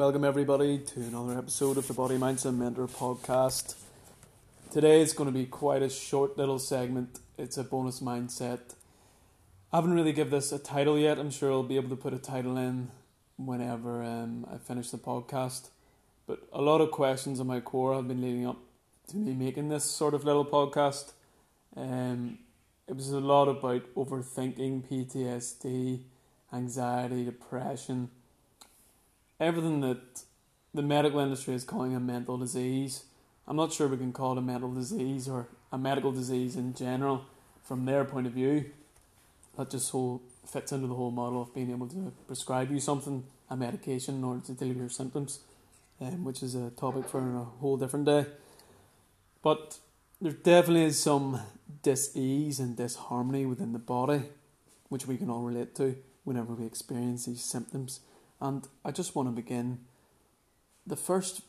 Welcome, everybody, to another episode of the Body Mindset Mentor podcast. Today is going to be quite a short little segment. It's a bonus mindset. I haven't really given this a title yet. I'm sure I'll be able to put a title in whenever um, I finish the podcast. But a lot of questions on my core have been leading up to me making this sort of little podcast. Um, it was a lot about overthinking, PTSD, anxiety, depression everything that the medical industry is calling a mental disease. I'm not sure we can call it a mental disease or a medical disease in general from their point of view. That just whole fits into the whole model of being able to prescribe you something, a medication, in order to deal with your symptoms, um, which is a topic for a whole different day. But there definitely is some dis-ease and disharmony within the body, which we can all relate to whenever we experience these symptoms. And I just want to begin. The first,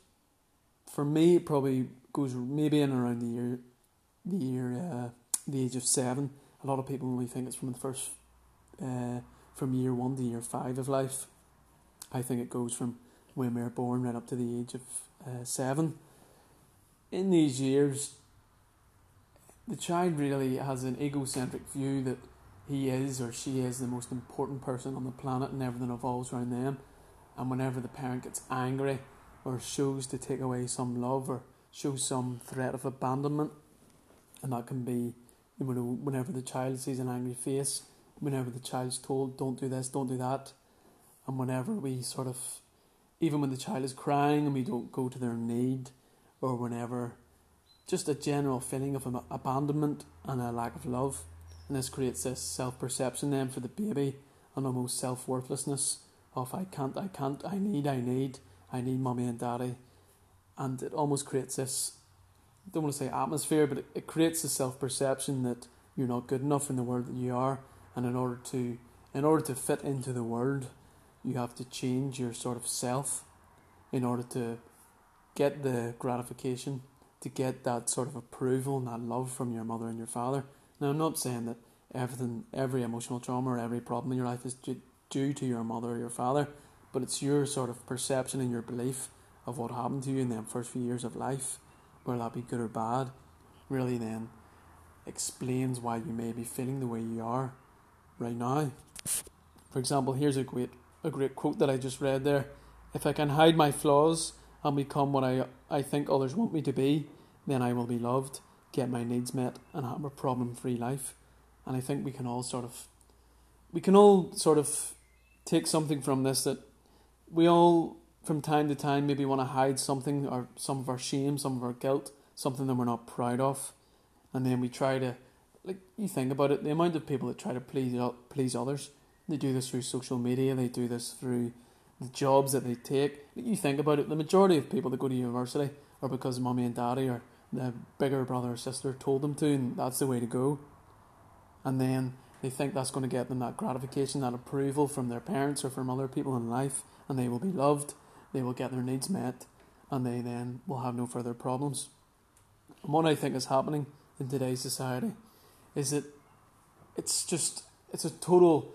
for me, probably goes maybe in around the year, the year, uh, the age of seven. A lot of people only think it's from the first, uh, from year one to year five of life. I think it goes from when we're born right up to the age of uh, seven. In these years, the child really has an egocentric view that he is or she is the most important person on the planet and everything evolves around them. And whenever the parent gets angry or shows to take away some love or shows some threat of abandonment, and that can be whenever the child sees an angry face, whenever the child's told, don't do this, don't do that, and whenever we sort of, even when the child is crying and we don't go to their need, or whenever just a general feeling of abandonment and a lack of love and this creates this self perception then for the baby and almost self worthlessness of I can't, I can't, I need, I need, I need mommy and daddy. And it almost creates this, I don't want to say atmosphere, but it, it creates a self perception that you're not good enough in the world that you are. And in order to, in order to fit into the world, you have to change your sort of self in order to get the gratification, to get that sort of approval and that love from your mother and your father. Now, I'm not saying that everything, every emotional trauma or every problem in your life is due to your mother or your father, but it's your sort of perception and your belief of what happened to you in the first few years of life, whether that be good or bad, really then explains why you may be feeling the way you are right now. For example, here's a great a great quote that I just read there. If I can hide my flaws and become what I I think others want me to be, then I will be loved get my needs met and have a problem free life. And I think we can all sort of we can all sort of take something from this that we all from time to time maybe want to hide something or some of our shame, some of our guilt, something that we're not proud of. And then we try to like you think about it, the amount of people that try to please please others. They do this through social media, they do this through the jobs that they take. You think about it, the majority of people that go to university are because mommy and daddy or the bigger brother or sister told them to, and that's the way to go. And then they think that's going to get them that gratification, that approval from their parents or from other people in life, and they will be loved, they will get their needs met, and they then will have no further problems. And what I think is happening in today's society is that it's just it's a total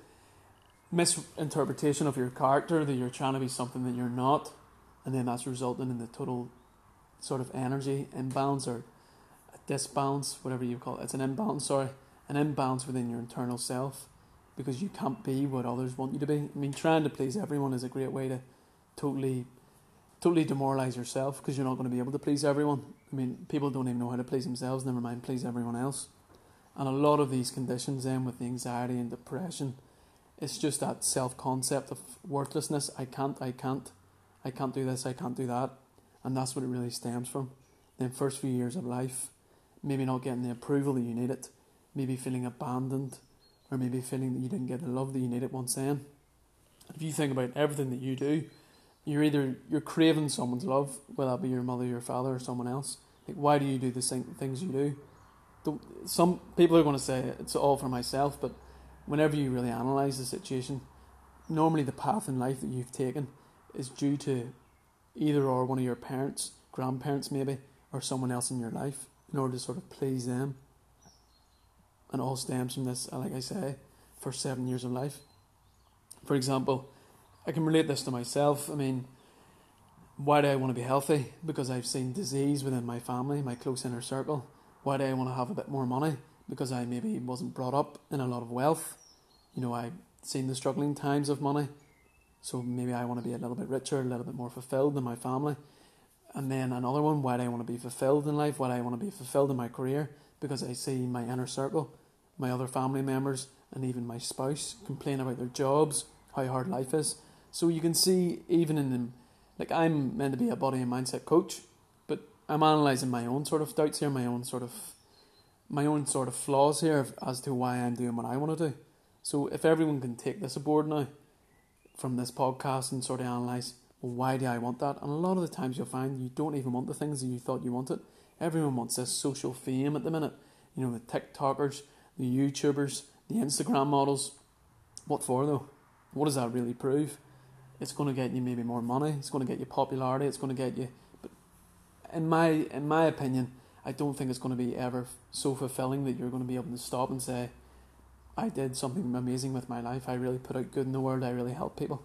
misinterpretation of your character that you're trying to be something that you're not, and then that's resulting in the total sort of energy imbalance or a disbalance, whatever you call it. It's an imbalance, sorry, an imbalance within your internal self because you can't be what others want you to be. I mean, trying to please everyone is a great way to totally, totally demoralize yourself because you're not going to be able to please everyone. I mean, people don't even know how to please themselves, never mind please everyone else. And a lot of these conditions, then, with the anxiety and depression, it's just that self concept of worthlessness. I can't, I can't, I can't do this, I can't do that. And that's what it really stems from. The first few years of life, maybe not getting the approval that you needed, maybe feeling abandoned, or maybe feeling that you didn't get the love that you needed once then. If you think about everything that you do, you're either you're craving someone's love, whether that be your mother, your father, or someone else. Like, why do you do the same things you do? Some people are going to say it's all for myself, but whenever you really analyze the situation, normally the path in life that you've taken is due to either or one of your parents, grandparents maybe, or someone else in your life in order to sort of please them. And all stems from this, like I say, for seven years of life. For example, I can relate this to myself. I mean, Why do I want to be healthy? Because I've seen disease within my family, my close inner circle. Why do I want to have a bit more money? Because I maybe wasn't brought up in a lot of wealth. You know, I've seen the struggling times of money. So maybe I want to be a little bit richer, a little bit more fulfilled than my family. And then another one, why do I want to be fulfilled in life? Why do I want to be fulfilled in my career? Because I see my inner circle, my other family members, and even my spouse complain about their jobs, how hard life is. So you can see, even in them, like I'm meant to be a body and mindset coach, but I'm analysing my own sort of doubts here, my own sort of my own sort of flaws here as to why I'm doing what I want to do. So if everyone can take this aboard now from this podcast and sort of analyse, well, why do I want that? And a lot of the times you'll find you don't even want the things that you thought you wanted. Everyone wants this social fame at the minute. You know, the TikTokers, the YouTubers, the Instagram models. What for though? What does that really prove? It's going to get you maybe more money. It's going to get you popularity. It's going to get you. But in my in my opinion, I don't think it's going to be ever so fulfilling that you're going to be able to stop and say, "I did something amazing with my life. I really put out good in the world. I really helped people."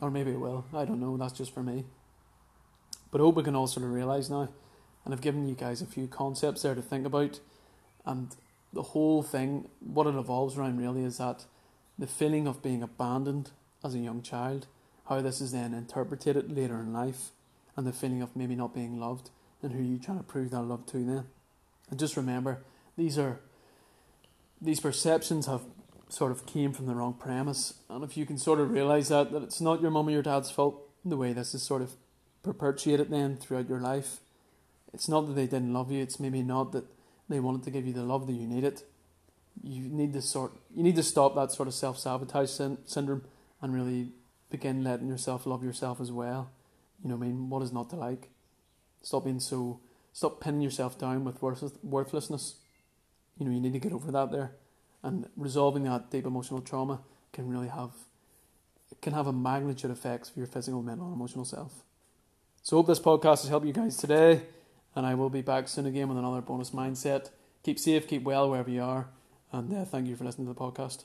Or maybe it will. I don't know. That's just for me. But I hope we can all sort of realise now. And I've given you guys a few concepts there to think about. And the whole thing, what it evolves around really is that the feeling of being abandoned as a young child, how this is then interpreted later in life, and the feeling of maybe not being loved, and who you trying to prove that love to then. And just remember, these are these perceptions have sort of came from the wrong premise. And if you can sort of realise that, that it's not your mum or your dad's fault, the way this is sort of perpetuated then throughout your life, it's not that they didn't love you, it's maybe not that they wanted to give you the love that you needed. You need to sort, you need to stop that sort of self sabotage syndrome and really begin letting yourself love yourself as well. You know, I mean, what is not to like? Stop being so, stop pinning yourself down with worth- worthlessness. You know, you need to get over that there and resolving that deep emotional trauma can really have can have a magnitude effects for your physical, mental, and emotional self. So, hope this podcast has helped you guys today, and I will be back soon again with another bonus mindset. Keep safe, keep well wherever you are, and uh, thank you for listening to the podcast.